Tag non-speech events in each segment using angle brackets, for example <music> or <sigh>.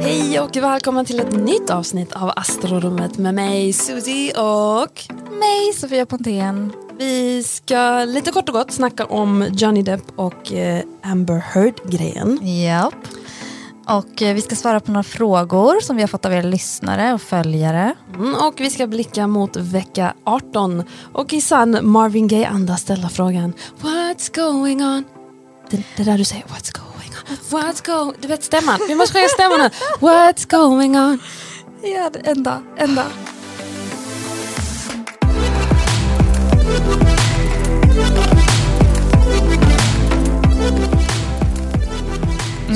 Hej och välkommen till ett nytt avsnitt av Astrorummet med mig Susie och mig Sofia Pontén. Vi ska lite kort och gott snacka om Johnny Depp och eh, Amber Heard-grejen. Japp. Och eh, vi ska svara på några frågor som vi har fått av er lyssnare och följare. Mm, och vi ska blicka mot vecka 18 och i sann Marvin Gaye-anda ställa frågan What's going on? Det, det där du säger, what's going on? What's going Du vet stämman, vi måste sjunga stämman nu. What's going on? Ja, ända, ända.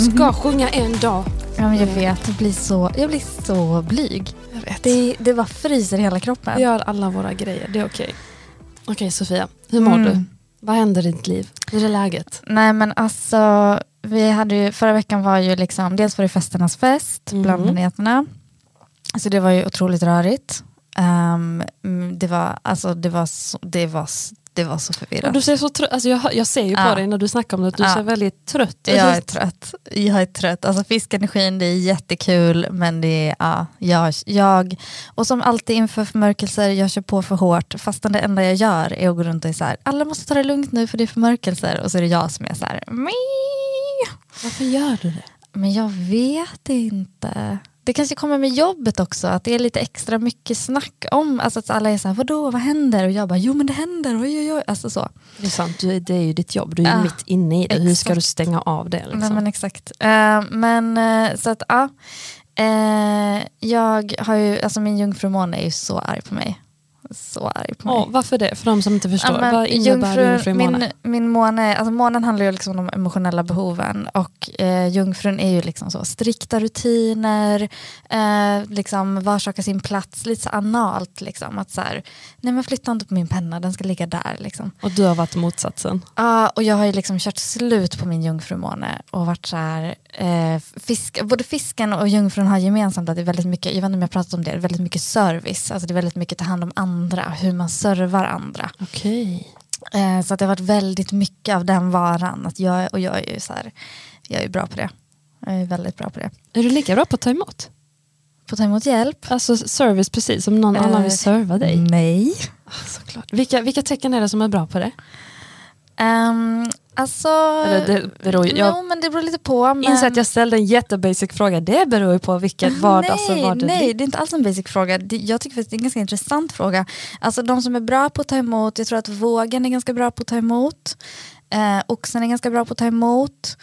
Ska sjunga en dag. Ja, men jag vet, jag blir så, jag blir så blyg. Jag vet. Det, det bara fryser i hela kroppen. Vi gör alla våra grejer, det är okej. Okej Sofia, hur mår Mm. du? Vad händer i ditt liv? Hur är läget? Nej men alltså, vi hade ju, förra veckan var ju liksom, dels var det festernas fest Mhm. bland nyheterna. Så det var ju otroligt rörigt. Ehm, mm, det var, alltså det var så, det var, s- det var så förvirrat. du ser så trött, alltså jag, jag ser ju på Ja. dig när du snackar om det, du Ja. ser väldigt trött Jag är ut. trött. Jag är trött. Alltså fiskenergin, det är jättekul men det är, ja, jag, jag, och som alltid inför förmörkelser, jag kör på för hårt fastän det enda jag gör är att gå runt och är så här, alla måste ta det lugnt nu för det är förmörkelser och så är det jag som är så här, "Mii." Varför gör du det? Men jag vet inte. Det kanske kommer med jobbet också, att det är lite extra mycket snack om, alltså att alla är så här, vadå, vad händer? Och jag bara, jo men det händer, oj oj oj, alltså så. Det är sant, du, det är ju ditt jobb, du är ju Ja, mitt inne i det. Hur ska exakt. du stänga av det? Liksom? Nej men exakt. Eh, men eh, så att ja, Eh, jag har ju, alltså min jungfrumåne är ju så arg på mig. Så arg på mig. Åh, varför det? För de som inte förstår, Ja, men vad innebär jungfru- jungfrumåne? Min, min måne, alltså månen handlar ju liksom om de emotionella behoven och eh, jungfrun är ju liksom så strikta rutiner, eh, liksom varsaka sin plats, lite så analt liksom. Att så här, nej men flytta inte på min penna, den ska ligga där liksom. Och du har varit motsatsen. Ja, och jag har ju liksom kört slut på min jungfrumåne och varit så här, eh, fisk, både fisken och jungfrun har gemensamt att det är väldigt mycket, jag vet inte om jag pratat om det, väldigt mycket service, alltså det är väldigt mycket ta hand om andra, hur man servar andra. Okej. Eh, så att det har varit väldigt mycket av den varan, att jag, och jag är ju så här, jag är bra på det. Jag är väldigt bra på det. Är du lika bra på att ta emot? På att ta emot hjälp? Alltså service precis, som någon annan vill Eh, serva dig. Nej. Ah, Såklart. Vilka, vilka tecken är det som är bra på det? Um, alltså, Eller det beror ju, jag men det beror lite på. Men... inser att jag ställde en jättebasic fråga, det beror ju på vilket <laughs> vad, alltså, nej, vad det nej, det är inte alls en basic fråga. Jag tycker faktiskt det är en ganska intressant fråga. Alltså de som är bra på att ta emot, jag tror att vågen är ganska bra på att ta emot. Eh, oxen är ganska bra på att ta emot.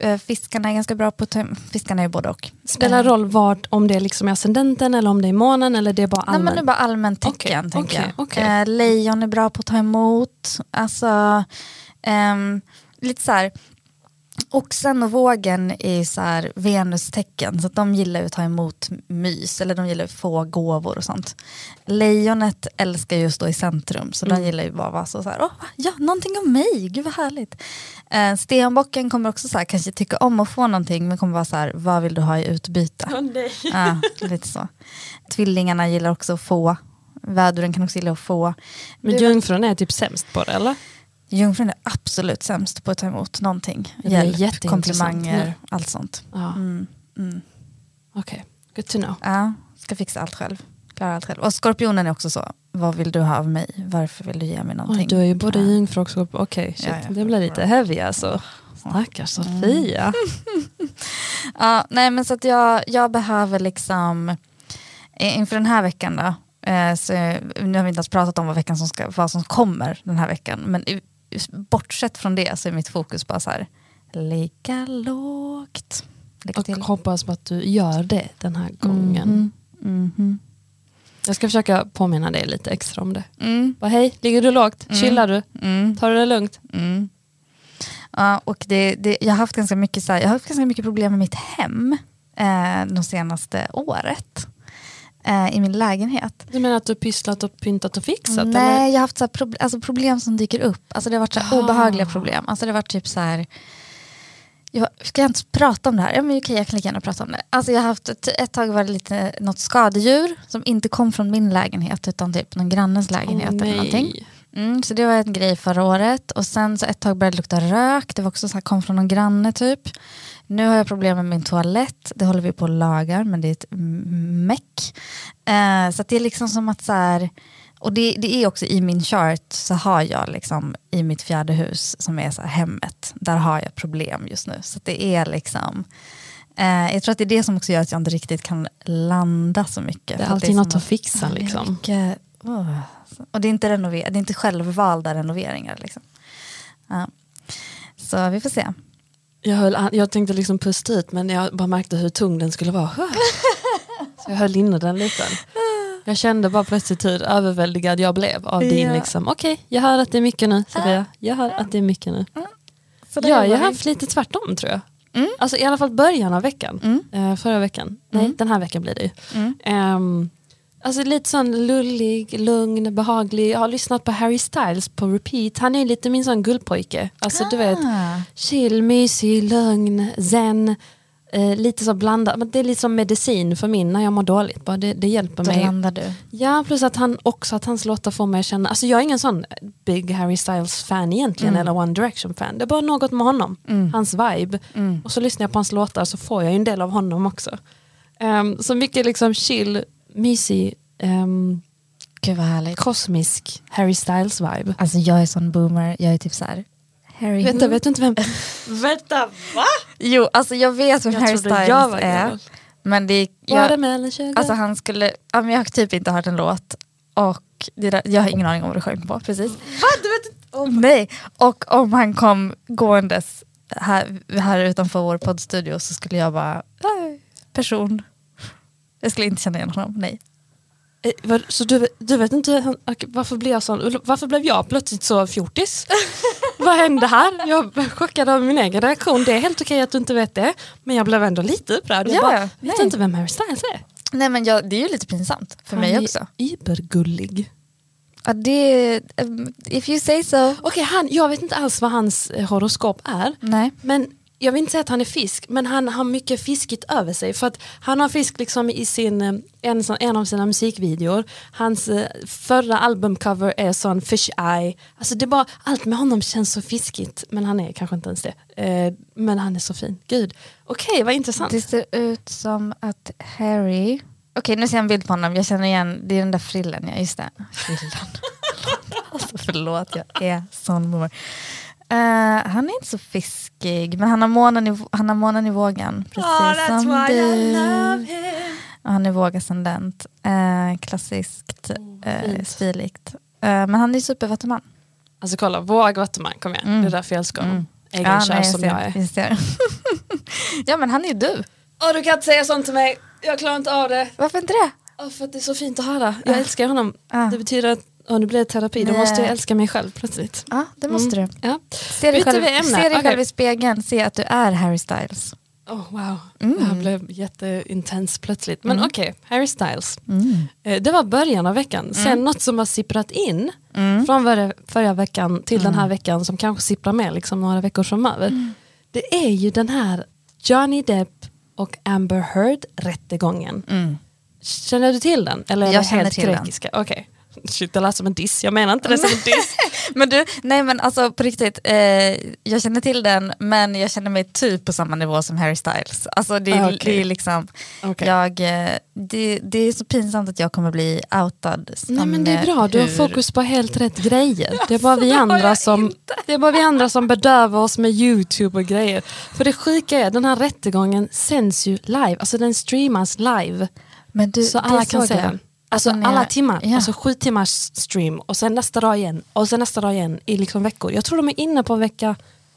Eh, fiskarna är ganska bra på att ta emot. Fiskarna är både och. Spelar Eh, roll vad, om det liksom är ascendenten eller om det är månen eller det är bara Nej, men allmänt? det är bara allmänt tecken. Tänker jag. okej. Eh, lejon är bra på att ta emot. Alltså, ehm, lite så här. Oxen och vågen är så här Venus-tecken så de gillar att ta emot mys eller de gillar att få gåvor och sånt. Lejonet älskar ju att stå i centrum så Mm. de gillar ju bara att vara så, så här, Åh, ja, någonting om mig, gud vad härligt. Eh, stenbocken kommer också så här, kanske tycka om att få någonting men kommer vara så här, vad vill du ha i utbyte? Åh, nej. Ja, lite så. Tvillingarna gillar också att få. Väduren kan också gilla att få. Men jungfrun är typ sämst på det eller? Jungfrun är absolut sämst på att ta emot någonting. Ja, det Hjälp, komplimanger, allt sånt. Ja, Mm, mm. okej. Good to know. Ja, ska fixa allt själv. Klara allt själv. Och skorpionen är också så. Vad vill du ha av mig? Varför vill du ge mig någonting? Oj, du är ju både Ja. jungfru och skorpion. Okej, shit. Ja, ja. det blir lite heavy alltså. Stackars Sofia. <laughs> Ja, nej men så att jag, jag behöver liksom inför den här veckan då Eh, så, nu har vi inte ens pratat om vad, veckan som ska, vad som kommer den här veckan. Men bortsett från det så är mitt fokus bara så här, ligga lågt. Lycka Och till. hoppas på att du gör det den här gången. Mhm. Mhm. Jag ska försöka påminna dig lite extra om det. Mm. Bara, hej, ligger du lågt? Chillar du? Mm. Tar du det lugnt? Mm. Ja, och det, det, jag, har haft ganska mycket, så här, jag har haft ganska mycket problem med mitt hem eh, de senaste året. Eh, I min lägenhet. Du menar att du pysslat och pyntat och fixat? Nej, Eller? jag har haft så prob- alltså problem som dyker upp. Alltså det har varit så Ah. obehagliga problem. Alltså det har varit typ så här... Jag, ska jag inte prata om det här? Ja, men okej, jag kan lika gärna prata om det. Alltså jag har haft ett, ett tag var det lite något skadedjur som inte kom från min lägenhet utan typ någon grannes lägenhet Åh, eller någonting. Mm, så det var en grej förra året. Och sen så ett tag började det lukta rök. Det var också så här, kom från någon granne typ. Nu har jag problem med min toalett. Det håller vi på att laga men det är ett meck. Eh, så att det är liksom som att så här. Och det, det är också i min chart så har jag liksom i mitt fjärde hus som är så hemmet. Där har jag problem just nu. Så att det är liksom. Eh, jag tror att det är det som också gör att jag inte riktigt kan landa så mycket. Det är att alltid som något att fixa det är liksom. mycket- åh. Och det är inte, renover- det är inte självvalda renoveringar. Liksom. Ja. Så vi får se. Jag, höll, an- jag tänkte liksom pusta ut men jag bara märkte hur tung den skulle vara. Så jag höll inne den lite. Jag kände bara plötsligt hur överväldigad jag blev av din Ja. liksom, okej jag hör att det är mycket nu Sofia, jag hör att det är mycket nu. Så det Ja, jag har haft lite tvärtom tror jag. Mm. Alltså i alla fall början av veckan. Mm. Eh, förra veckan. Nej, Mm. den här veckan blir det ju. Mm. Alltså lite sån lullig, lugn, behaglig. Jag har lyssnat på Harry Styles på repeat. Han är lite min sån gullpojke. Alltså du vet, Ah. chill, mysig, lugn, zen. Eh, lite så blandat. Men det är lite som medicin för min när jag mår dåligt. Bara det, det hjälper Då mig. landar du. Ja, plus att han också att hans låtar får mig att känna, alltså jag är ingen sån big Harry Styles fan egentligen Mm. eller One Direction fan. Det är bara något med honom, Mm. hans vibe. Mm. Och så lyssnar jag på hans låtar så får jag ju en del av honom också. Ehm, så mycket liksom chill, mysig, um, Gud vad härligt. kosmisk Harry Styles vibe. Alltså jag är sån boomer, jag är typ så här. Harry Vänta, vet du inte vem? Vänta, va? Jo, alltså jag vet vem Jag Harry Styles jag var är. Men det är, Var det jag, mellan 20? alltså han skulle, ja, men jag har typ inte hört en låt. Och det där, jag har ingen aning om vad du sjöng på precis. Va? Du vet inte? Nej, och om han kom gåendes här, här utanför vår poddstudio så skulle jag bara, "Nej, person. Jag skulle inte känna igen honom, nej. Eh, Så du, du vet inte, varför blev jag sån? Varför blev jag plötsligt så fjortis? <laughs> Vad hände här? Jag blev chockad av min egen reaktion. Det är helt okej att du inte vet det. Men jag blev ändå lite upprörd. Jag Ja, bara, vet inte vem Harry Styles är. Nej men jag, det är ju lite pinsamt för mig Han är också. Ibergullig. Ja, det, um, if you say so. Okej, han, jag vet inte alls vad hans horoskop är. Nej. Men jag vill inte säga att han är fisk, men han har mycket fiskigt över sig. För att han har fisk liksom i sin, eh, en, en av sina musikvideor. Hans eh, förra albumcover är sån fish eye. Alltså det är bara, allt med honom känns så fiskigt. Men han är kanske inte ens det. Eh, men han är så fin. Gud. Okej, vad intressant. Det ser ut som att Harry... Okej, nu ser jag en bild på honom. Jag känner igen, det är den där frillen. Ja, just det. Frillan. <laughs> alltså, förlåt, jag är sån boomer. Eh, han är inte så fiskig, men han har månen i, han har månen i vågen. Precis som du. Och han är vågascendent. Uh, klassiskt, uh, fint. stiligt. Eh, men han är supervattuman. Alltså kolla, våg vattuman, kom igen. Mm. Det är därför jag älskar honom. Mm. Egenkär nej, som ser, jag är. jag ser. <laughs> ja, men han är ju du. Åh, du kan inte säga sånt till mig. Jag klarar inte av det. Varför inte det? Åh, för att det är så fint att höra. Jag älskar honom. Ah. Det betyder att oh, nu blir det terapi, då måste jag älska mig själv plötsligt. Ja, det måste Mm. du. Ja. Se dig, själv, se dig Okej. själv i spegeln, se att du är Harry Styles. Oh, wow, Mm. det här blev jätteintens plötsligt. Men Mm. okej, Harry Styles. Mm. Eh, Det var början av veckan. Sen något som har sipprat in Mm. från förra, veckan till den här veckan som kanske sipprar med liksom några veckor framöver. Mm. Det är ju den här Johnny Depp och Amber Heard rättegången. Mm. Känner du till den? Eller är Jag känner helt till den. grekiska? Shit, det lät som en diss. Jag menar inte det som en diss. <laughs> Men du, nej men alltså på riktigt, eh, jag känner till den men jag känner mig typ på samma nivå som Harry Styles. Alltså det, är- Ah, okej. det är liksom, Okej. jag, eh, det, det är så pinsamt att jag kommer bli outad. Nej men det är bra, du har fokus på helt rätt grejer. Det är bara vi det har andra som, det är bara vi andra som bedövar oss med YouTube och grejer. För det sjuka är, den här rättegången sänds ju live, alltså den streamas live. Men du, så alla kan se den. Alltså jag- alla timmar, ja. alltså sju timmars stream och sen nästa dag igen och sen nästa dag igen i liksom veckor. Jag tror de är inne på vecka,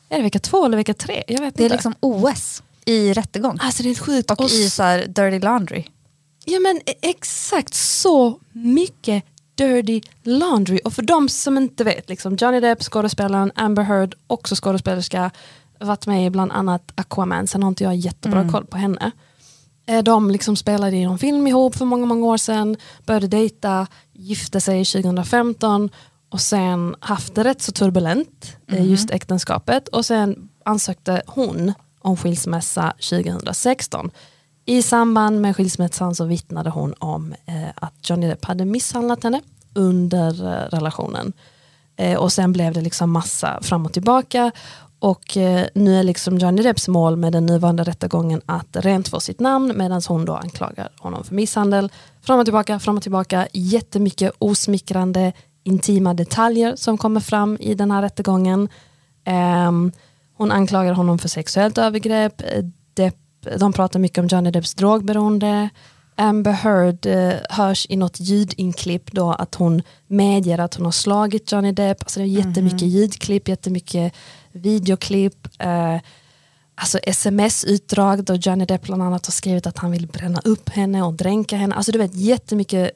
är det vecka två eller vecka tre? Jag vet Det är inte. liksom OS i rättegång. Alltså det är sjukt. Och i så här dirty laundry. Ja men e- exakt så mycket dirty laundry. Och för de som inte vet, liksom Johnny Depp, skådespelaren, Amber Heard, också skådespelerska, varit med i bland annat Aquaman, sen har inte jag jättebra koll på henne. Eh, De liksom spelade i en film ihop för många, många år sedan, började dejta, gifte sig 2015 och sen haft det rätt så turbulent, eh, just äktenskapet. Och sen ansökte hon om skilsmässa 2016. I samband med skilsmässan så vittnade hon om eh, att Johnny Depp hade misshandlat henne under eh, relationen. Eh, och sen blev det liksom massa fram och tillbaka. Och eh, nu är liksom Johnny Depps mål med den nuvarande rättegången att rent få sitt namn medan hon då anklagar honom för misshandel. Fram och tillbaka, fram och tillbaka. Jättemycket osmickrande intima detaljer som kommer fram i den här rättegången. Ehm, hon anklagar honom för sexuellt övergrepp. Eh, Depp, de pratar mycket om Johnny Depps drogberoende. Amber Heard eh, hörs i något ljudinklipp då att hon medger att hon har slagit Johnny Depp. Alltså det är jättemycket ljudklipp, jättemycket videoklipp. Eh, alltså sms-utdrag då Johnny Depp bland annat har skrivit att han vill bränna upp henne och dränka henne. Alltså du vet jättemycket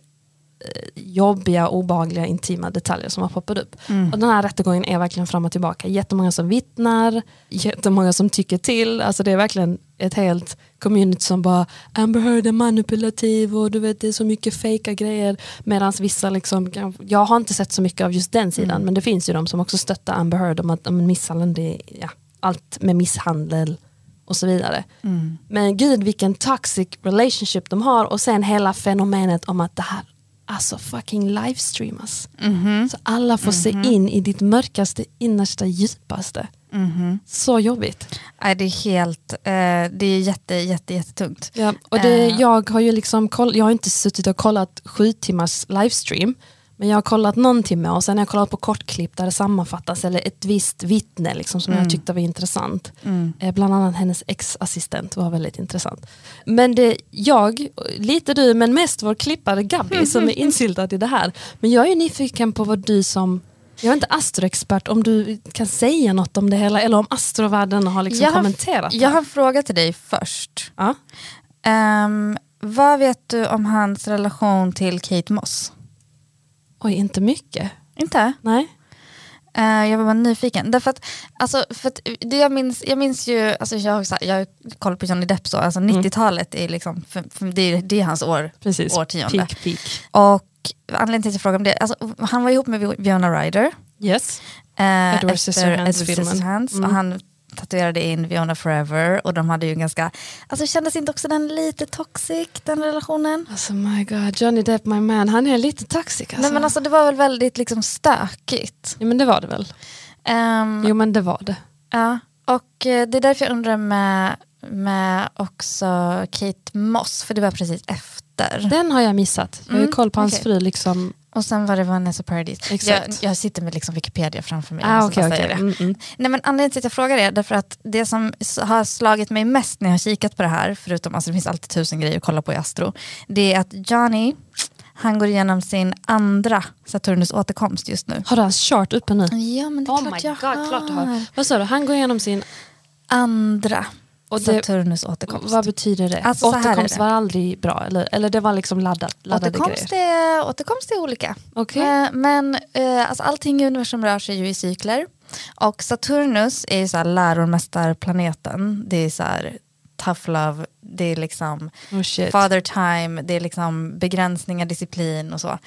jobbiga, obehagliga, intima detaljer som har poppat upp. Och den här rättegången är verkligen fram och tillbaka. Jättemånga som vittnar, jättemånga som tycker till. Alltså det är verkligen ett helt community som bara Amber Heard är manipulativ och du vet det är så mycket fejka grejer. Medan vissa liksom, jag har inte sett så mycket av just den sidan men det finns ju de som också stöttar Amber Heard om att om misshandeln, det är ja, allt med misshandel och så vidare. Men gud vilken toxic relationship de har och sen hela fenomenet om att det här alltså fucking livestreamas. Så alla får se in i ditt mörkaste, innersta, djupaste. Så jobbigt. Nej, det är helt, eh, det är jätte, jätte, jättetungt. Ja, och det, Eh. jag har ju liksom koll, jag har inte suttit och kollat sju timmars livestream. Men jag har kollat någon timme och sen har jag kollat på kortklipp där det sammanfattas eller ett visst vittne liksom, som jag tyckte var intressant. Eh, bland annat hennes ex-assistent var väldigt intressant. Men det, jag, lite du men mest vår klippare Gabby <laughs> som är insyltad i det här. Men jag är nyfiken på vad du som jag är inte astroexpert, om du kan säga något om det hela eller om astrovärlden har liksom Jag har- kommenterat Jag det. har en fråga till dig först. Ja. Ehm, vad vet du om hans relation till Kate Moss? Oj, inte mycket. Inte? Nej. Eh, jag var bara nyfiken. Därför att, alltså, för att det jag, minns, jag minns ju, alltså jag, har jag har koll på Johnny Depp så, alltså 90-talet är liksom, för, för det, är, det är hans år, Precis. årtionde. Peak, peak. Och anledningen till att jag frågar om det, alltså, han var ihop med Vi- Winona Ryder. Yes. Eh, Edward Scissorhands-filmen. Scissorhands, Mm. och han tatuerade in Viona Forever och de hade ju ganska, alltså kändes inte också den lite toxic den relationen? Alltså my god, Johnny Depp my man, han är lite toxic alltså. Nej men alltså det var väl väldigt liksom stökigt. Ja men det var det väl. Ehm, Jo men det var det. Ja, och eh, det är därför jag undrar med, med också Kate Moss, för det var precis efter. Den har jag missat. Jag har Mm, koll på hans okej. fru liksom. Och sen var det Vanessa Paradis. Exakt. Jag, jag sitter med liksom Wikipedia framför mig. Ah, okej. det. Mm, mm. Nej, men anledningen till att jag frågar är därför att det som har slagit mig mest när jag har kikat på det här, förutom alltså det finns alltid tusen grejer att kolla på i Astro, det är att Johnny, han går igenom sin andra Saturnus återkomst just nu. Har du hans chart uppe nu? Ja men det är Oh klart my jag god, klart du har. har. Vad sa du, han går igenom sin... Andra Och det, Saturnus återkomst. vad betyder det? Alltså, Återkomst det. var aldrig bra, eller, eller det var liksom laddat, laddade Återkomst grejer? är, återkomst är olika. Okej. Eh, Men eh, alltså, allting i universum rör sig ju i cykler. Och Saturnus är ju så här läromästarplaneten. Det är så här tough love, det är liksom Oh father time, det är liksom begränsningar, disciplin och så.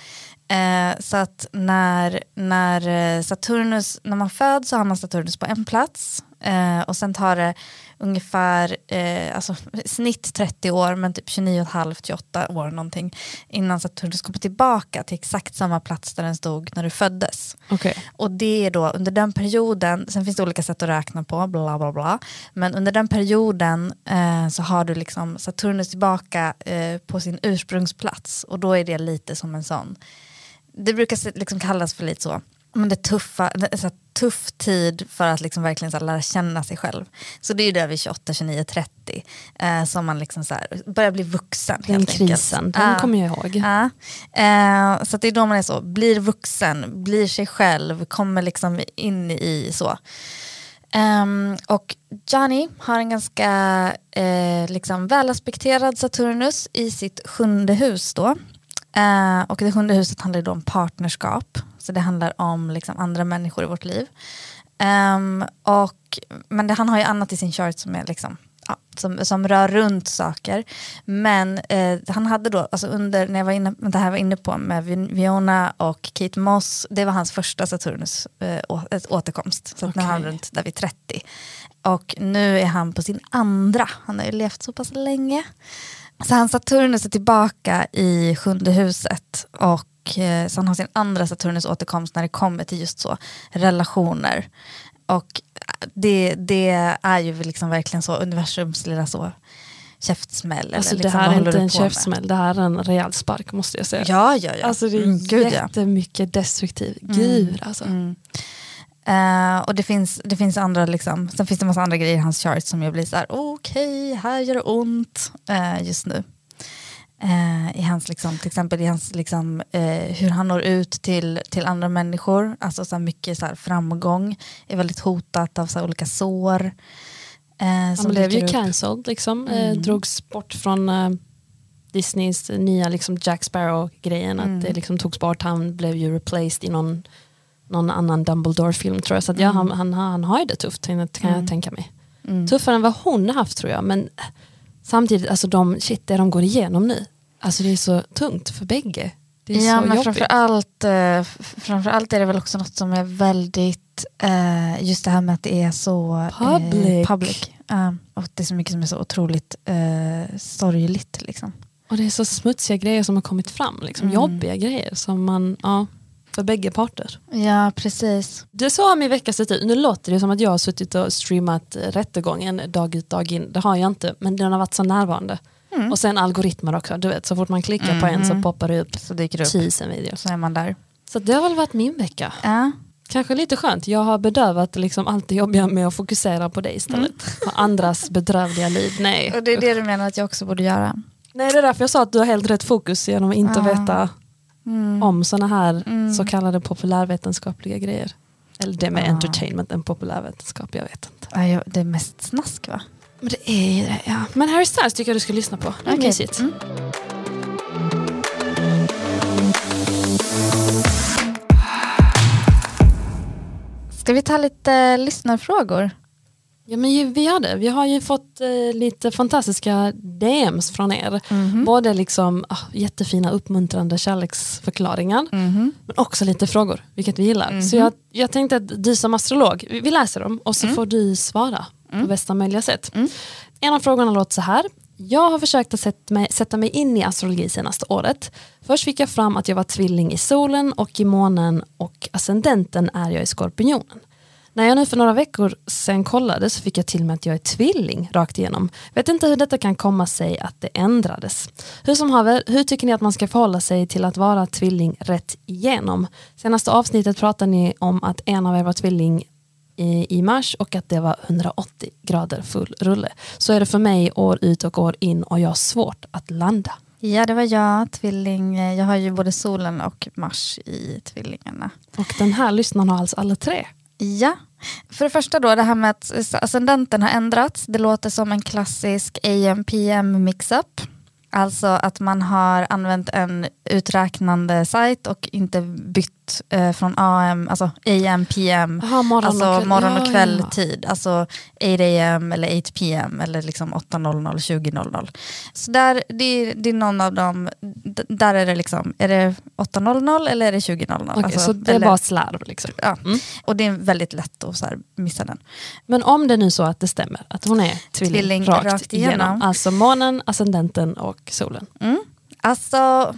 Eh, så att när, när eh, Saturnus, när man föds så har man Saturnus på en plats eh, och sen tar det ungefär, eh, alltså snitt 30 år men typ 29,5 till 8 år någonting innan Saturnus kommer tillbaka till exakt samma plats där den stod när du föddes. Okej. Och det är då under den perioden, sen finns det olika sätt att räkna på, bla bla bla. Men under den perioden eh, så har du liksom Saturnus tillbaka eh, på sin ursprungsplats och då är det lite som en sån, det brukar liksom kallas för lite så, men det tuffa, det så tuff tid för att liksom verkligen så lära känna sig själv. Så det är ju där vid 28, 29, 30 eh, som man liksom så börjar bli vuxen. Den helt enkelt. krisen, den Ja. kommer jag ihåg. Ja. Eh, så det är då man är så, blir vuxen, blir sig själv, kommer liksom in i så. Ehm, och Johnny har en ganska eh, liksom välaspekterad Saturnus i sitt sjunde hus då. Eh, och det sjunde huset handlar då om partnerskap. Så det handlar om liksom andra människor i vårt liv. Ehm, och, men det, han har ju annat i sin chart som är liksom Ja, som, som rör runt saker. Men eh, han hade då, alltså under, när jag var inne, det här var inne på med Vi- Viona och Kate Moss, det var hans första Saturnus eh, å, återkomst. Så att nu är han runt där vid 30. Och nu är han på sin andra, han har ju levt så pass länge. Så hans Saturnus är tillbaka i sjunde huset och eh, så han har sin andra Saturnus återkomst när det kommer till just så relationer. Och det, det är ju liksom verkligen så universums lilla så käftsmäll. Alltså, eller det liksom, här vad är inte en på med? käftsmäll, det här är en rejäl spark måste jag säga. Ja, ja, ja. Alltså det är Mm, gud, ja. jättemycket destruktiv. Gud alltså. Mm. Eh, och det finns, det finns andra, liksom, sen finns det massa andra grejer i hans chart som jag blir så här, okej, här gör det ont eh, just nu. Eh, I hans, liksom, till exempel i hans, liksom, eh, hur han når ut till, till andra människor, alltså så mycket så här, framgång, är väldigt hotat av så här, olika sår. Eh, Han blev ju upp. cancelled, liksom. eh, Mm. drogs bort från eh, Disneys nya liksom, Jack Sparrow-grejen. Mm. Att det liksom togs bort, han blev ju replaced i någon, någon annan Dumbledore-film tror jag. Så att, ja, han, han, han har ju det tufft kan jag- Mm. tänka mig. Mm. Tuffare än vad hon har haft tror jag. Men samtidigt, alltså de, shit det de går igenom nu. Alltså det är så tungt för bägge. Det är Ja så men jobbigt. framförallt, eh, framförallt är det väl också något som är väldigt, eh, just det här med att det är så eh, Public. public. Och det är så mycket som är så otroligt eh, sorgligt. Liksom. Och det är så smutsiga grejer som har kommit fram. Liksom, Mm. Jobbiga grejer som man, ja, för bägge parter. Ja precis. Det är så har min vecka sett ut. Nu låter det som att jag har suttit och streamat rättegången dag ut dag in. Det har jag inte, men den har varit så närvarande. Mm. Och sen algoritmer också. Du vet, så fort man klickar på en så Mhm. poppar det upp Så dyker det upp. tusen videos. Så är man där. Så det har väl varit min vecka. Ja. Kanske lite skönt. Jag har bedövat liksom allt det jobbiga med att fokusera på dig istället. På andras <laughs> bedrövliga liv. Nej. Och det är det du menar att jag också borde göra. Nej, det är därför jag sa att du har helt rätt fokus genom att inte Ja. veta Mm. om sådana här Mm. så kallade populärvetenskapliga grejer. Eller det med Ja. entertainment än populärvetenskap, jag vet inte. Ja, jag- det är mest snask va? Men det är ju det, ja. Men Harry Styles tycker jag du ska lyssna på. Det är Okej. mysigt. Mm. Ska vi ta lite lyssnarfrågor? Ja men vi gör det. Vi har ju fått eh, lite fantastiska DMs från er. Mhm. Både liksom ah, jättefina uppmuntrande kärleksförklaringar Mhm. men också lite frågor, vilket vi gillar. Mhm. Så jag, jag tänkte att du som astrolog, vi läser dem och så Mm. får du svara på bästa möjliga sätt. Mm. En av frågorna låter så här. Jag har försökt att sätta mig, sätta mig in i astrologi senaste året. Först fick jag fram att jag var tvilling i solen och i månen och ascendenten är jag i skorpionen. När jag nu för några veckor sen kollade så fick jag till mig att jag är tvilling rakt igenom. Vet inte hur detta kan komma sig att det ändrades. Hur som haver, hur tycker ni att man ska förhålla sig till att vara tvilling rätt igenom? Senaste avsnittet pratade ni om att en av er var tvilling i, i mars och att det var 180 grader full rulle. Så är det för mig år ut och år in och jag har svårt att landa. Ja, det var jag, tvilling. Jag har ju både solen och Mars i tvillingarna. Och den här lyssnaren har alltså alla tre. Ja, för det första då det här med att ascendenten har ändrats. Det låter som en klassisk AM-PM mix-up. Alltså att man har använt en uträknande sajt och inte bytt eh, från AM, alltså AM, PM, Jaha, morgon alltså och kväll. morgon och Ja, kvälltid. Alltså 8 AM eller 8 PM eller liksom 8.00, 20.00. Så där, det, är, det är någon av dem, där är det liksom, är det 8.00 eller är det 20.00? Okej, Alltså, så det är eller- bara slarv. Liksom. Ja, Mm. och det är väldigt lätt att så här missa den. Men om det nu så att det stämmer, att hon är tvilling, Tvilling rakt, rakt igenom. igenom. Alltså månen, ascendenten och solen. Mm. Alltså,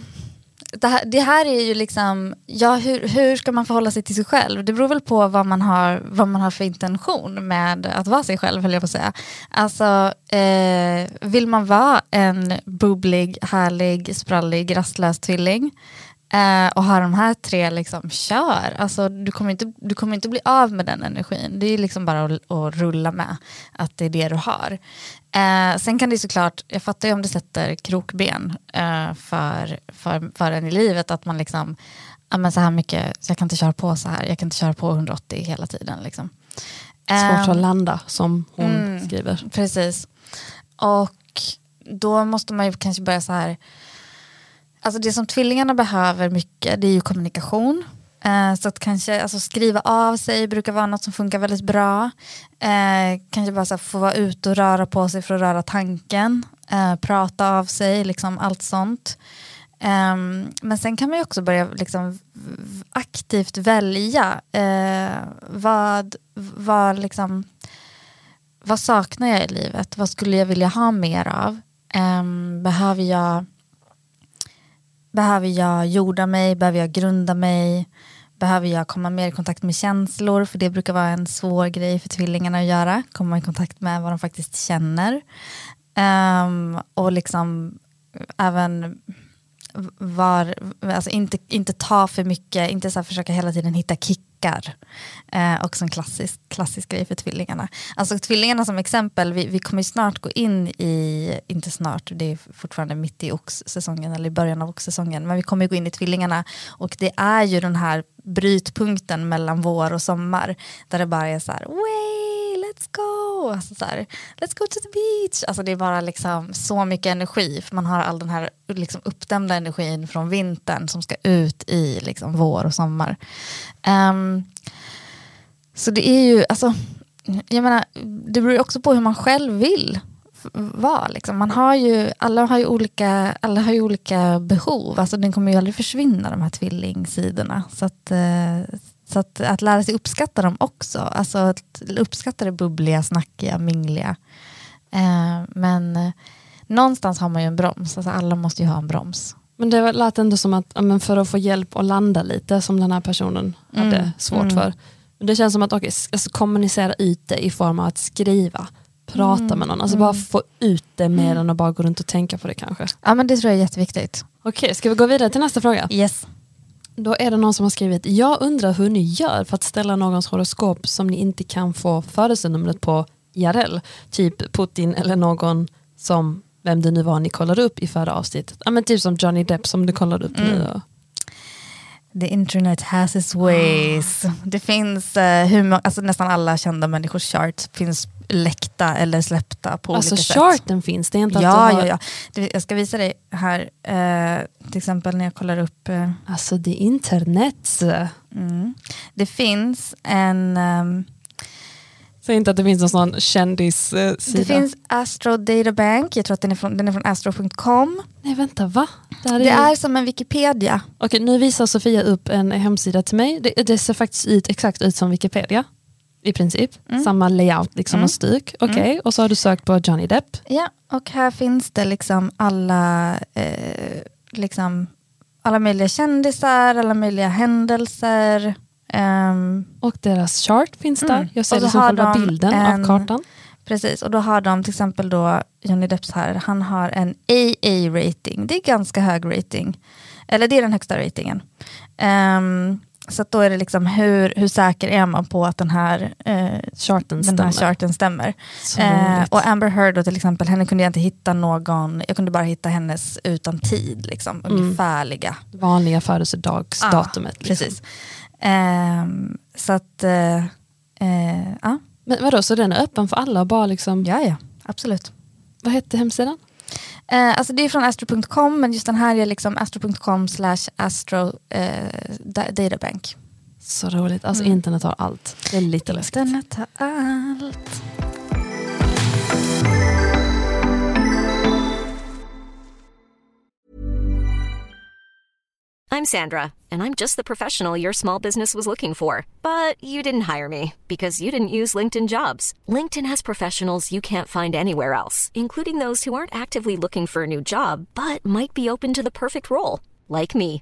det här, det här är ju liksom, ja, hur, hur ska man förhålla sig till sig själv? Det beror väl på vad man har, vad man har för intention med att vara sig själv, höll jag på att säga. Alltså, eh, vill man vara en bubblig, härlig, sprallig, rastlös tvilling? Eh, och ha de här tre, liksom, kör. Alltså, du, kommer inte, du kommer inte bli av med den energin. Det är liksom bara att, att rulla med att det är det du har. Eh, sen kan det såklart, jag fattar ju om det sätter krokben eh, för, för, för en i livet, att man liksom, ja men så här mycket, så jag kan inte köra på så här, jag kan inte köra på 180 hela tiden. Liksom. Svårt Eh, att landa som hon mm. skriver. Precis. Och då måste man ju kanske börja så här. Alltså det som tvillingarna behöver mycket det är ju kommunikation. Eh, så att kanske alltså skriva av sig brukar vara något som funkar väldigt bra. Eh, kanske bara så här, få vara ute och röra på sig för att röra tanken. Eh, prata av sig, liksom allt sånt. Ehm, men sen kan man ju också börja liksom aktivt välja eh, vad, vad liksom vad saknar jag i livet? Vad skulle jag vilja ha mer av? Ehm, behöver, jag, behöver jag jorda mig? Behöver jag grunda mig? Behöver jag komma mer i kontakt med känslor? För det brukar vara en svår grej för tvillingarna att göra. Komma i kontakt med vad de faktiskt känner. Um, och liksom även var, alltså inte, inte ta för mycket, inte så försöka hela tiden hitta kickar. Eh, också en klassisk, klassisk grej för tvillingarna. Alltså tvillingarna som exempel, vi, vi kommer ju snart gå in i, inte snart, det är fortfarande mitt i oxsäsongen eller i början av oxsäsongen, men vi kommer ju gå in i tvillingarna och det är ju den här brytpunkten mellan vår och sommar där det bara är så här, way, go, alltså så här, let's go to the beach. Alltså det är bara liksom så mycket energi för man har all den här liksom uppdämda energin från vintern som ska ut i liksom vår och sommar. Um, så det är ju, alltså, jag menar, det beror också på hur man själv vill vara. Liksom. Man har ju, alla, har ju olika, alla har ju olika behov, alltså den kommer ju aldrig försvinna de här tvillingsidorna. Så att, eh, så att, att lära sig uppskatta dem också, alltså att uppskatta det bubbliga, snackiga, mingliga. Eh, men eh, någonstans har man ju en broms, alltså alla måste ju ha en broms. Men det lät ändå som att men för att få hjälp att landa lite som den här personen hade Mm, svårt mm. för. Det känns som att okay, alltså, kommunicera ut det i form av att skriva, prata Mm, med någon. Alltså mm. bara få ut det mer än att bara gå runt och tänka på det kanske. Ja men det tror jag är jätteviktigt. Okej, ska vi gå vidare till nästa fråga? Yes. Då är det någon som har skrivit, jag undrar hur ni gör för att ställa någons horoskop som ni inte kan få födelsenumret på IRL. Typ Putin eller någon som, vem det nu var ni kollade upp i förra avsnittet. Ja, men typ som Johnny Depp som du kollade upp Mm. nu. The internet has its ways. Det finns eh, hur alltså nästan alla kända människors charts finns läckta eller släppta på Alltså olika sätt. charten finns, det är inte Ja, att du ja, har, ja. Det, jag ska visa dig här, eh, till exempel när jag kollar upp. Eh, Alltså det är internet. mm. Det finns en, ehm, Säg inte att det finns någon sån kändissida. det finns Astro Data Bank, jag tror att den är från, den är från astro.com. Nej vänta, va? Det, här Det är som en Wikipedia. Okej, nu visar Sofia upp en hemsida till mig. Det, det ser faktiskt ut exakt ut som Wikipedia. I princip. Mm. Samma layout liksom Mm. och stuk. Okej, och så har du sökt på Johnny Depp. Ja, och här finns det liksom alla, eh, liksom alla möjliga kändisar, alla möjliga händelser. ehm, Och deras chart finns där. Mm. Jag ser det som själva de bilden en- av kartan. precis, och då har de till exempel då Johnny Depps här, han har en AA-rating, det är ganska hög rating. Eller det är den högsta ratingen. Ehm, så då är det liksom hur, hur säker är man på att den här, eh, Charten den här stämmer. charten stämmer. Eh, och Amber Heard då till exempel, henne kunde jag inte hitta någon, jag kunde bara hitta hennes utan tid, liksom, Mm. ungefärliga. Vanliga födelsedagsdatumet. Ja, liksom. Precis. Ehm, så att, eh, eh, ja, Men vadå, så den är öppen för alla bara liksom, ja, ja, absolut. vad hette hemsidan? Eh, alltså det är från astro.com, men just den här är liksom astro.com slash astro eh, databank. Så roligt, alltså Mm. internet har allt. Det är lite läskigt. Internet har allt. I'm Sandra, and I'm just the professional your small business was looking for. But you didn't hire me because you didn't use LinkedIn jobs. LinkedIn has professionals you can't find anywhere else, including those who aren't actively looking for a new job but might be open to the perfect role, like me.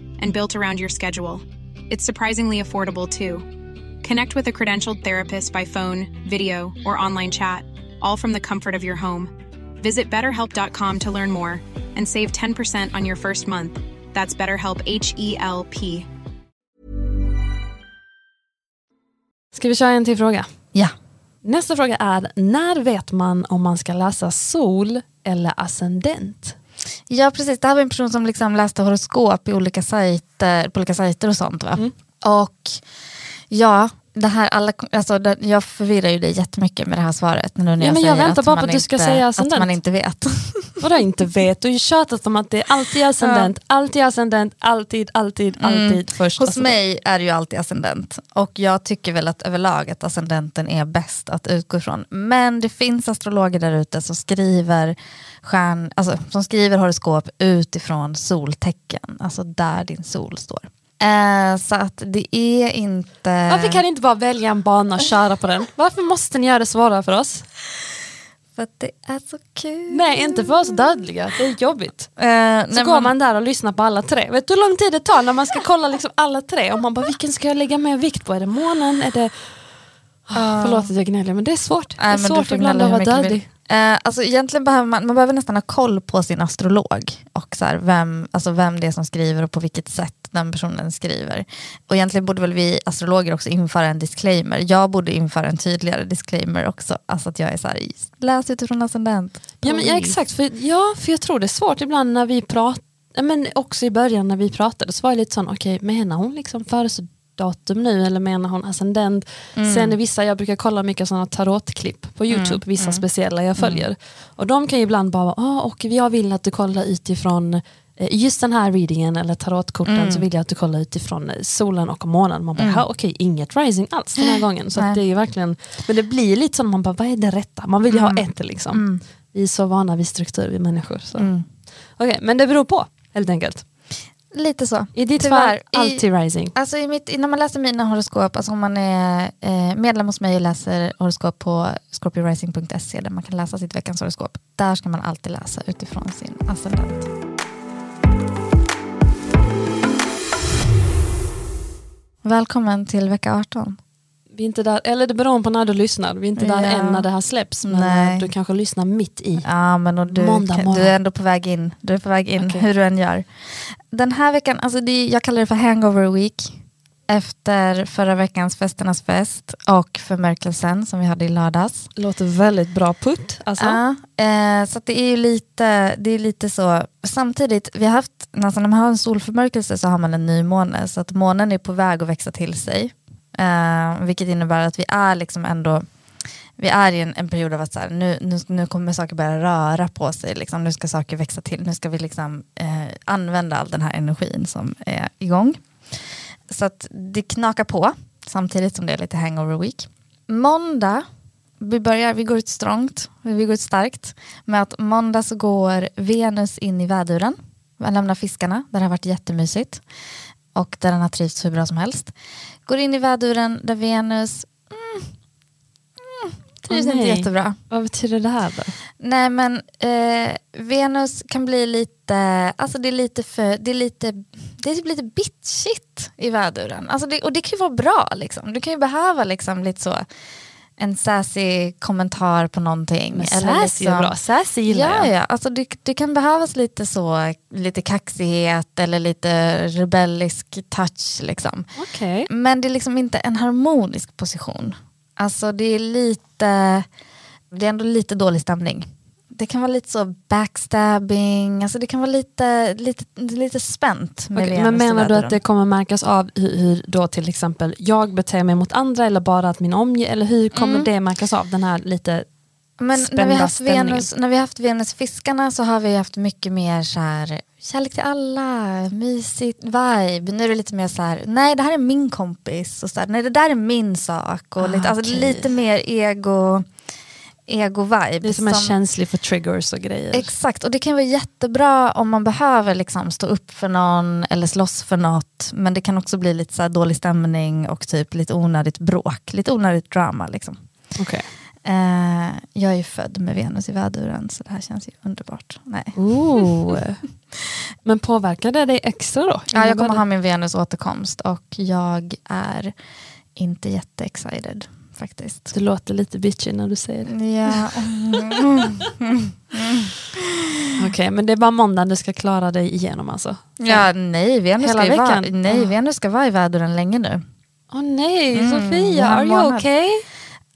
and built around your schedule. It's surprisingly affordable too. Connect with a credentialed therapist by phone, video, or online chat, all from the comfort of your home. Visit betterhelp.com to learn more and save 10% on your first month. That's BetterHelp H E L P. Ska vi köra en till fråga? Ja. Nästa fråga är, när vet man om man ska läsa sol eller ascendent? Ja precis, det här var en person som liksom läste horoskop i olika sajter, på olika sajter och sånt. Va? Mm. Och ja, det här alla, alltså, det, jag förvirrar ju dig jättemycket med det här svaret. Nu när Ja, jag men jag väntar att bara på att du ska inte- säga Att ascendent. man inte vet. <laughs> Vadå inte vet? Du har ju tjatat om att det är alltid ascendent, alltid ascendent, alltid, alltid, alltid först. Hos ascendent. mig är det ju alltid ascendent och jag tycker väl att överlag att ascendenten är bäst att utgå ifrån. Men det finns astrologer där ute som skriver, stjärn, alltså, som skriver horoskop utifrån soltecken, alltså där din sol står. Eh, så att det är inte... Varför kan ni inte bara välja en bana och köra på den? Varför måste ni göra det svårare för oss? För att det är så kul. Nej, inte för oss dödliga, det är jobbigt. Eh, Så går men- man där och lyssnar på alla tre. Vet du hur lång tid det tar när man ska kolla liksom alla tre? Och man bara, vilken ska jag lägga mer vikt på? Är det månen? Är det... Oh, förlåt att jag gnäller men det är svårt. det Nej, är men du svårt ibland att vara dödlig. Eh, alltså egentligen behöver man, man behöver nästan ha koll på sin astrolog och så här, vem, alltså vem det är som skriver och på vilket sätt den personen skriver. Och egentligen borde väl vi astrologer också införa en disclaimer. Jag borde införa en tydligare disclaimer också. Alltså att jag är så här, läs utifrån ascendent. Ja, men, ja exakt, för, ja, för jag tror det är svårt ibland när vi pratar, men också i början när vi pratade så var jag lite sån, okej menar hon liksom födelsedatum nu eller menar hon ascendent? Sen är vissa, jag brukar kolla mycket sådana tarotklipp på youtube, vissa speciella jag följer. Och de kan ju ibland bara, ah, och jag vill att du kollar utifrån just den här readingen eller tarotkorten så vill jag att du kollar utifrån eh, solen och månen. Man bara, mm. okej inget rising alls den här gången. Så det är verkligen, men det blir lite så, man bara, vad är det rätta? Man vill ju ha ett liksom. Vi är så vana vid struktur, vi människor. Så. Okej, men det beror på helt enkelt. Lite så. I ditt Tyvärr. fall, I- alltid rising. Alltså i mitt, när man läser mina horoskop, alltså om man är eh, medlem hos mig och läser horoskop på scorpiorising.se där man kan läsa sitt veckans horoskop, där ska man alltid läsa utifrån sin ascendent. Välkommen till vecka 18. Vi är inte där, eller det beror på när du lyssnar. Vi är inte där Ja. än när det här släpps. Men Nej. du kanske lyssnar mitt i. Ja, men du, Måndag morgon. du är ändå på väg in. Du är på väg in, Okej. hur du än gör. Den här veckan, alltså det, jag kallar det för hangover week. Efter förra veckans festernas fest och förmörkelsen som vi hade i lördags. Låter väldigt bra putt. Alltså. Ja, eh, så det är ju lite, det är lite så, samtidigt, vi har haft, alltså när man har en solförmörkelse så har man en ny måne så att månen är på väg att växa till sig. Eh, vilket innebär att vi är liksom ändå, vi är i en, en period av att så här, nu, nu, nu kommer saker börja röra på sig, liksom. nu ska saker växa till, nu ska vi liksom, eh, använda all den här energin som är igång. Så att det knakar på, samtidigt som det är lite hangover week. Måndag vi, börjar, vi går ut strongt, vi går ut starkt med att måndag så går Venus in i väduren. Man lämnar fiskarna, där det har varit jättemysigt. Och där den har trivts hur bra som helst. Går in i väduren där Venus mm, mm, trivs inte jättebra. Vad betyder det här då? Nej men eh, Venus kan bli lite, alltså det är lite för, det är lite, det är typ lite bitchigt i väduren. Alltså det, och det kan ju vara bra liksom. Du kan ju behöva liksom lite så en sassy kommentar på någonting. Men eller sassy är liksom- bra, sassy gillar Ja, jag. ja. Alltså det, det kan behövas lite så, lite kaxighet eller lite rebellisk touch liksom. Okej. Men det är liksom inte en harmonisk position. Alltså det är lite, det är ändå lite dålig stämning. Det kan vara lite så backstabbing, alltså det kan vara lite, lite, lite spänt. Med Venus men menar du att det kommer märkas av hur, hur då till exempel jag beter mig mot andra eller bara att min omgivning, eller hur kommer Mm. det märkas av den här lite Men när vi, haft? Venus, när vi haft Venus fiskarna så har vi haft mycket mer så här, kärlek till alla, mysigt vibe. Nu är det lite mer så här, nej det här är min kompis, och så här, nej det där är min sak. Och lite, Ah, alltså, okej. lite mer ego, ego-vibe. Det är som är känslig för triggers och grejer. Exakt, och det kan vara jättebra om man behöver liksom stå upp för någon eller slåss för något. Men det kan också bli lite så dålig stämning och typ lite onödigt bråk, lite onödigt drama. Liksom. Okej. Eh, jag är ju född med Venus i väduren så det här känns ju underbart. Nej. Ooh. <laughs> Men påverkar det dig extra då? Ja, jag kommer ha min Venus återkomst och jag är inte jätte-excited faktiskt. Du låter lite bitchy när du säger det. Ja. <laughs> Okej, men det är bara måndagen du ska klara dig igenom alltså? ja, nej, Venus Hela ska, veckan? nej, Ah. Venus ska vara i väduren länge nu. Åh nej, Mm, Sofia, are you månad. okay?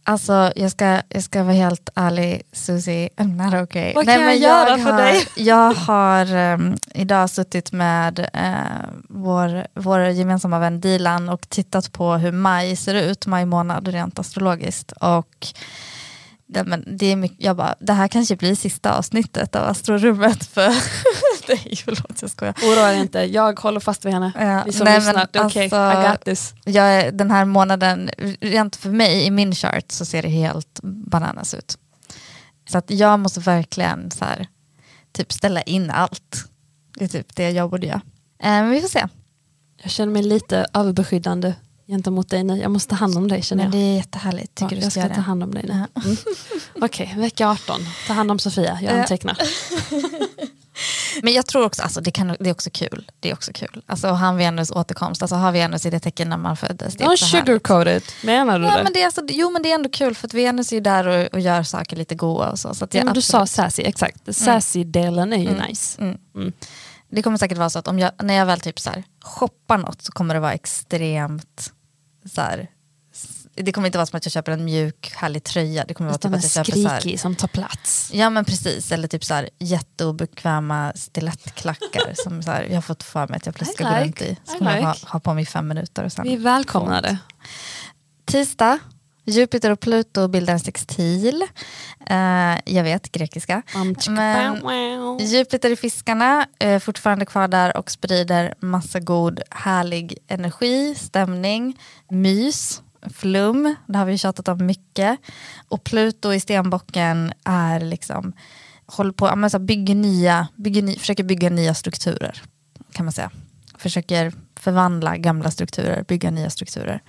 Alltså jag ska, jag ska vara helt ärlig Susie, I'm not okay. Vad Nej, kan jag men göra för har, dig? Jag har um, idag suttit med eh, vår, vår gemensamma vän Dilan och tittat på hur maj ser ut, maj månad rent astrologiskt. Och det, men det, är mycket, jag bara, det här kanske blir sista avsnittet av astrorummet för <laughs> <laughs> dig. Förlåt jag skojar. Oroa dig inte, jag håller fast vid henne. Ja, Vi som nej, lyssnar, men det är okej, alltså- I got this. jag, den här månaden, rent för mig i min chart så ser det helt bananas ut. Så att jag måste verkligen så här, typ ställa in allt. Det är typ det jag borde göra. Eh, Men vi får se. Jag känner mig lite överbeskyddande gentemot dig nu. Jag måste ta hand om dig känner Men jag. det är jättehärligt. Tycker Ja, du jag ska ska göra ta hand om dig nu. Ja. Mm. <laughs> Okej, vecka 18. Ta hand om Sofia, jag Ja. antecknar. <laughs> Men jag tror också, alltså, det, kan, det är också kul. Det är också kul. Alltså ha Venus återkomst, alltså ha Venus i det tecken när man föddes. Det är också menar du Ja, det? men det är alltså, jo men det är ändå kul för att Venus är ju där och, och gör saker lite goa och så. så att Ja, jag men du sa sassy, exakt. Sassy-delen är ju nice. Mm. Mm. Det kommer säkert vara så att om jag, när jag väl typ så här, shoppar något så kommer det vara extremt så här, det kommer inte vara som att jag köper en mjuk härlig tröja. Det kommer vara typ att jag köper så här, som tar plats. Ja men precis, eller typ så här, jätteobekväma stilettklackar <laughs> som så här, jag har fått för mig att jag plötsligt I ska gå like, runt i. I Så kommer jag ha, like. ha på mig i fem minuter och sen Vi välkomnar det. Tisdag, Jupiter och Pluto bildar en sextil. Eh, jag vet, grekiska. Men Jupiter i fiskarna, eh, fortfarande kvar där och sprider massa god härlig energi, stämning, mys, flum. Det har vi tjatat om mycket. Och Pluto i stenbocken är liksom, håller på, men så bygger nya, bygger ny, försöker bygga nya strukturer kan man säga. Försöker förvandla gamla strukturer, bygga nya strukturer.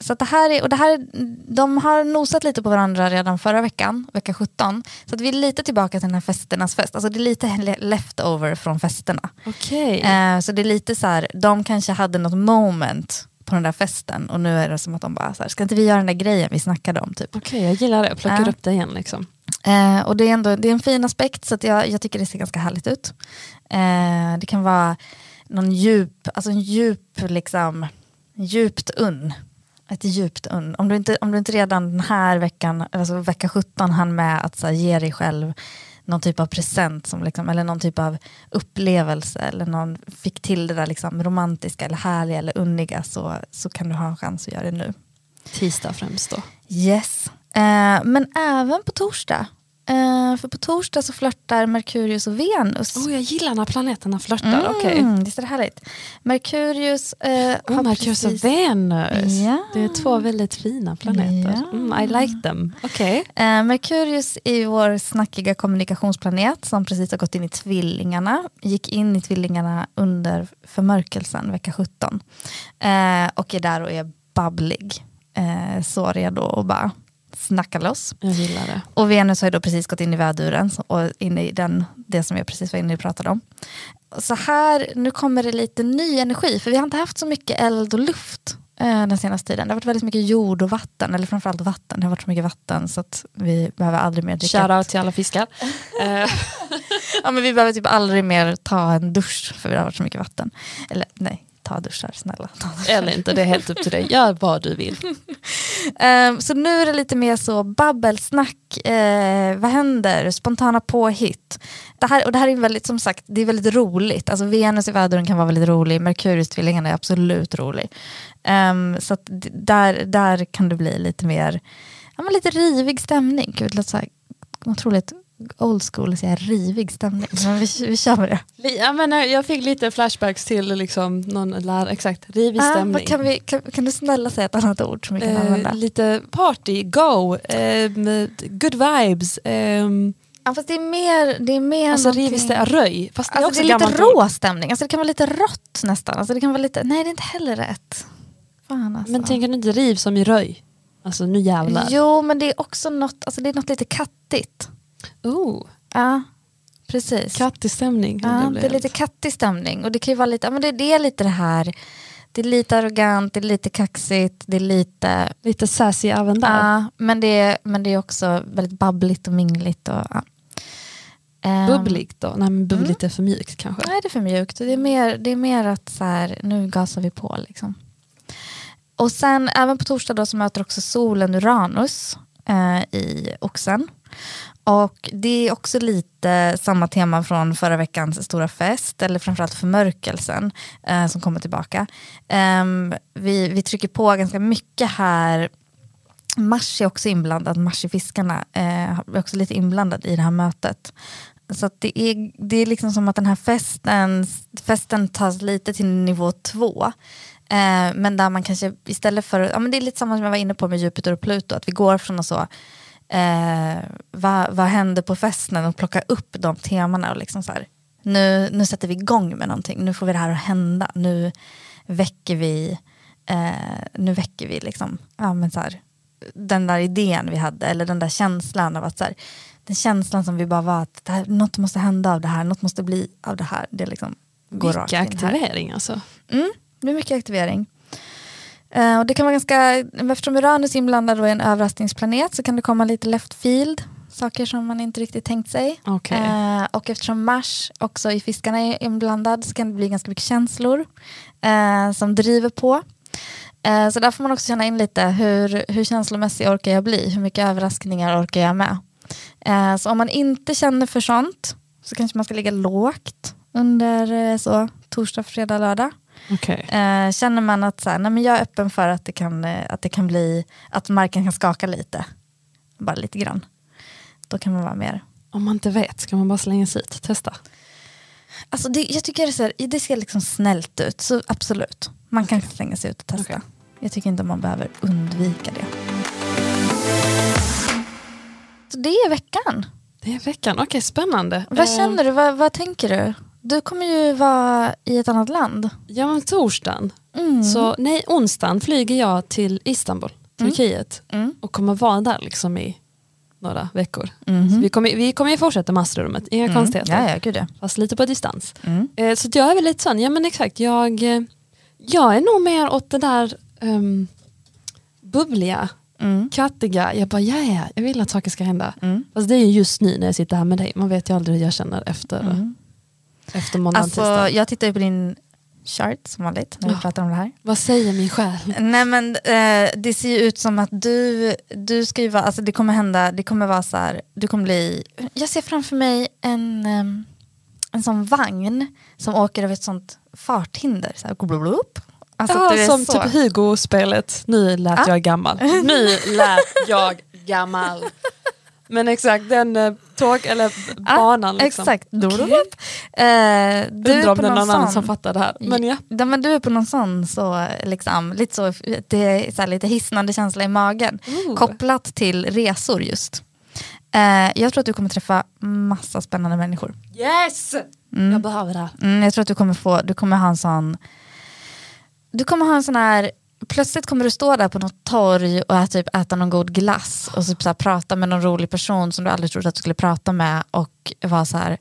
Så att det här är, och det här, de har nosat lite på varandra redan förra veckan, vecka 17. Så att vi är lite tillbaka till den här festernas fest. Alltså det är lite le- leftover från festerna. Okej. Eh, så det är lite så här, de kanske hade något moment på den där festen och nu är det som att de bara, så här, ska inte vi göra den där grejen vi snackade om? Typ. Okej, jag gillar det. Plockar Ja. upp det igen liksom. Eh, och det är, ändå, det är en fin aspekt så jag, jag tycker det ser ganska härligt ut. Eh, det kan vara någon djup, alltså en djup, liksom, djupt unn. Ett djupt unn. Om du, inte, om du inte redan den här veckan, alltså vecka 17, hann med att så här, ge dig själv någon typ av present som liksom, eller någon typ av upplevelse eller någon fick till det där liksom, romantiska eller härliga eller unniga så, så kan du ha en chans att göra det nu. Tisdag främst då. Yes. Eh, men även på torsdag. Eh, för på torsdag så flörtar Merkurius och Venus. Oh, jag gillar när planeterna flörtar. Mm, visst är det härligt? Merkurius eh, Oh, Merkurius precis... och Venus. Ja. Det är två väldigt fina planeter. Ja. Mm, I like them. Okej. Eh, Merkurius är vår snackiga kommunikationsplanet som precis har gått in i tvillingarna. Gick in i tvillingarna under förmörkelsen vecka 17. Eh, och är där och är babblig. Så redo att bara snacka loss. Jag gillar det. Och Venus har ju då precis gått in i väduren och in i den, det som jag precis var inne och pratade om. Så här, nu kommer det lite ny energi, för vi har inte haft så mycket eld och luft eh, den senaste tiden. Det har varit väldigt mycket jord och vatten, eller framförallt vatten. Det har varit så mycket vatten så att vi behöver aldrig mer dricka. Shoutout till alla fiskar. <laughs> Eh, Ja, men vi behöver typ aldrig mer ta en dusch, för det har varit så mycket vatten. Eller nej, ta duschar, snälla. Ta duschar. Eller inte, det är helt upp till dig. Gör vad du vill. <laughs> Ehm, så nu är det lite mer så babbelsnack, eh, vad händer, spontana påhitt. Det här, och det här är väldigt, som sagt, det är väldigt roligt. Alltså Venus i väduren kan vara väldigt rolig, Merkurius tvillingarna är absolut rolig. Ehm, så där, där kan det bli lite mer, ja, lite rivig stämning. Gud, det låter så här otroligt old school och säga rivig stämning. Men vi, vi kör med det. Ja, men, eh, jag fick lite flashbacks till liksom, någon lärare, exakt, rivig Ah, stämning. kan, vi, kan, kan du snälla säga ett annat ord som vi kan Eh, använda? lite party, go, ehm, good vibes, ehm, Ja, fast det är mer, det är mer alltså någonting- rivig stämning, röj. Fast det är Alltså det är lite rå stämning, alltså det kan vara lite rått nästan. Alltså det kan vara lite, nej det är inte heller rätt. Fan alltså. Men tänker du inte riv som i röj? Alltså nu jävlar. Jo men det är också något, alltså det är något lite kattigt. Oh, Ja, precis. kattig stämning. ja, blev det är lite kattig stämning och det kan ju vara lite, ja, men det, det är lite det här, det är lite arrogant, det är lite kaxigt, det är lite, lite sassy även där. ja, men, det är, men det är också väldigt babbligt och mingligt. Och, ja. Ehm, Bubbligt då? Nej men bubbligt är för mjukt kanske. Nej, det är för mjukt. Det är mer, det är mer att så här, nu gasar vi på. Liksom. Och sen även på torsdag då så möter också solen Uranus eh, i oxen. Och det är också lite samma tema från förra veckans stora fest, eller framförallt förmörkelsen eh, som kommer tillbaka. Um, vi, vi trycker på ganska mycket här Mars är också inblandad, Mars i fiskarna eh, är också lite inblandad i det här mötet. Så att det, är, det är liksom som att den här festen, festen tas lite till nivå två. Eh, men där man kanske istället för, ja men det är lite samma som jag var inne på med Jupiter och Pluto, att vi går från att så, eh, vad, vad händer på festen och plocka upp de temana och liksom så här, nu, nu sätter vi igång med någonting, nu får vi det här att hända, nu väcker vi, eh, nu väcker vi liksom, ja men så här, den där idén vi hade, eller den där känslan av att så här, den känslan som vi bara var att det här, något måste hända av det här, något måste bli av det här. Det liksom går Mycket in här. aktivering alltså. Mm, det är mycket aktivering. Eh, och det kan vara ganska, eftersom Uranus är inblandad är en överraskningsplanet så kan det komma lite left field, saker som man inte riktigt tänkt sig. Okej. Eh, och eftersom Mars också i fiskarna är inblandad så kan det bli ganska mycket känslor eh, som driver på. Så där får man också känna in lite hur, hur känslomässig orkar jag bli, hur mycket överraskningar orkar jag med. Så om man inte känner för sånt så kanske man ska ligga lågt under så, torsdag, fredag, lördag. Okej. Eh, känner man att så här, nej, men jag är öppen för att det, kan, eh, att det kan bli, att marken kan skaka lite, bara lite grann. Då kan man vara mer Om man inte vet ska man bara slänga sig ut, testa. Alltså det, jag tycker det, så här, det ser liksom snällt ut, så absolut. Man kan slänga sig ut och testa. Okej. Jag tycker inte man behöver undvika det. Så det är veckan. Det är veckan, okej spännande. Vad Eh, känner du? Vad, vad tänker du? Du kommer ju vara i ett annat land. Ja men torsdagen, Mm. så, nej onsdagen flyger jag till Istanbul, Turkiet. Mm. Och kommer vara där liksom i några veckor. Så vi kommer, vi kommer ju fortsätta masterrummet, inga konstigheter. Ja, ja, gud ja. Fast lite på distans. Mm. Eh, så jag är väl lite sån, ja men exakt, jag, eh, jag är nog mer åt det där um, bubbliga, Mm. kattiga. Jag bara, ja ja, jag vill att saker ska hända. Mm. Fast det är ju just nu när jag sitter här med dig, man vet ju aldrig hur jag känner efter, Mm. Efter måndag Alltså, tisdag. jag tittar ju på din chart som vanligt när vi Ja. pratar om det här. Vad säger min själ? Nej men eh, det ser ju ut som att du, du ska ju vara, alltså det kommer hända, det kommer vara så här, du kommer bli, jag ser framför mig en, ehm, en sån vagn som åker över ett sånt farthinder. Så här. Alltså ja, som så. typ Hugo-spelet, nu lät Ah. jag gammal. <laughs> Nu lät jag gammal. <laughs> Men exakt den eh, tåg eller b- banan. liksom. Exakt. Blubblub. Eh, du Undrar är om på det är någon annan som fattar det här. Men ja. Ja, men du är på någon sån, så, liksom, lite så, det är så här, lite hisnande känsla i magen. Ooh. Kopplat till resor just. Eh, jag tror att du kommer träffa massa spännande människor. Yes! Jag behöver det. Mm, jag tror att du kommer få, du kommer ha en sån, du kommer ha en sån här, plötsligt kommer du stå där på något torg och äta, typ, äta någon god glass och typ så prata med någon rolig person som du aldrig trodde att du skulle prata med och vara så här,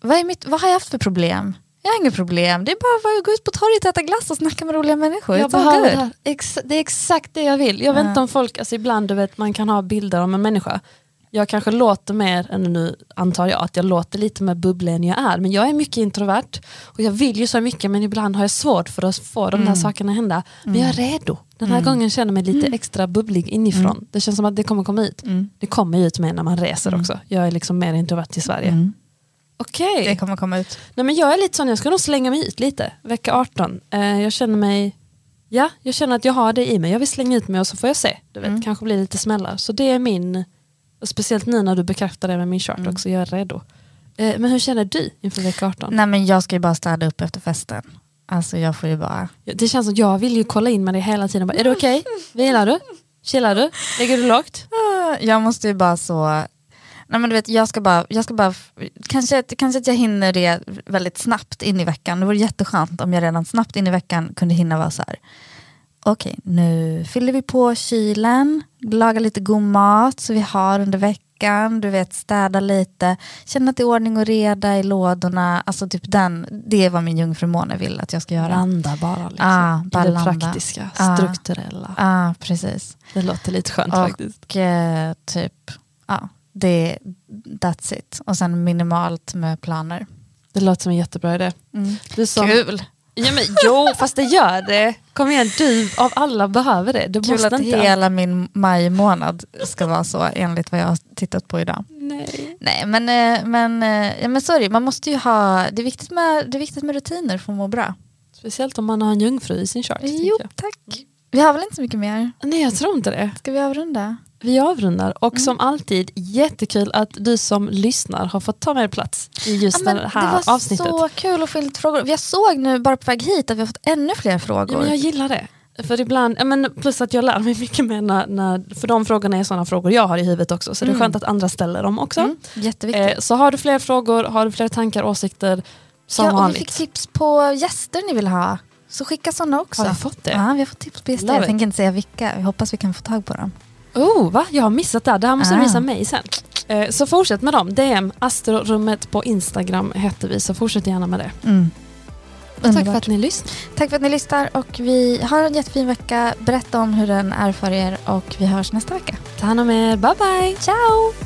vad, är mitt, vad har jag haft för problem? Jag har inga problem, det är bara att gå ut på torget och äta glass och snacka med roliga människor. Jag behöver det det är exakt det jag vill. Jag vet inte om folk, alltså ibland du vet man kan ha bilder om en människa. Jag kanske låter mer, än nu antar jag, att jag låter lite mer bubblig än jag är. Men jag är mycket introvert och jag vill ju så mycket men ibland har jag svårt för att få de där sakerna hända. Men jag är redo. Den här gången känner jag mig lite extra bubblig inifrån. Det känns som att det kommer komma ut. Det kommer ut med när man reser också. Jag är liksom mer introvert i Sverige. Okej. Det kommer komma ut. Nej men jag är lite sån, jag ska nog slänga mig ut lite. Vecka 18. Eh, jag känner mig, ja jag känner att jag har det i mig. Jag vill slänga ut mig och så får jag se. Du vet, kanske blir lite smällar. Så det är min, Och speciellt nu när du bekräftar det med min chart också, jag är redo. Eh, men hur känner du inför vecka 18? Nej men jag ska ju bara städa upp efter festen. Alltså jag får ju bara... Det känns som jag vill ju kolla in med dig hela tiden. Bara, är du okej? Vilar du? Chillar du? Ligger du lågt? Jag måste ju bara så... Nej men du vet, jag ska bara, jag ska bara kanske, kanske att jag hinner det väldigt snabbt in i veckan. Det vore jätteskönt om jag redan snabbt in i veckan kunde hinna vara så här. Okej, nu fyller vi på kylen, lagar lite god mat så vi har under veckan, du vet städa lite, känna är ordning och reda i lådorna. Alltså typ den, det är vad min jungfrumåne vill att jag ska göra. Landa bara. Liksom. Ah, bara det landa. praktiska, Ah. strukturella. Ja, precis. Det låter lite skönt faktiskt. Och eh, typ, ja, det, that's it. Och sen minimalt med planer. Det låter som en jättebra idé. Du som, Kul! Ja, men, jo, fast det gör det. Kom igen, du av alla behöver det. Du Kul att inte... hela min maj-månad ska vara så enligt vad jag har tittat på idag. Nej. Nej men, eh, men, eh, ja, men sorry, man måste ju ha, det är viktigt med, det är viktigt med rutiner för att må bra. Speciellt om man har en jungfru i sin chart. Jo, tack. Vi har väl inte så mycket mer? Nej, jag tror inte det. Ska vi avrunda? Vi avrundar och som alltid jättekul att du som lyssnar har fått ta med plats i just Ja, det här det var avsnittet. så kul att få in lite frågor. Jag såg nu bara på väg hit att vi har fått ännu fler frågor. Ja, men jag gillar det. För ibland, men plus att jag lär mig mycket mer när, när, för de frågorna är sådana frågor jag har i huvudet också. Så det är skönt att andra ställer dem också. Mm, jätteviktigt. Eh, så har du fler frågor, har du fler tankar, åsikter, som ja, och vi vanligt. fick tips på gäster ni vill ha. Så skicka sådana också. Har vi fått det? Ja, vi har fått tips på gäster. Love Jag tänker inte säga vilka. Vi hoppas vi kan få tag på dem. Oh, va? Jag har missat det. Det här måste du Ah. visa mig sen. Eh, så fortsätt med dem. DM, Astrorummet på Instagram heter vi, så fortsätt gärna med det. Mm. Tack för att ni lyssnar. Tack för att ni lyssnar och vi har en jättefin vecka. Berätta om hur den är för er och vi hörs nästa vecka. Ta hand om er. Bye bye! Ciao!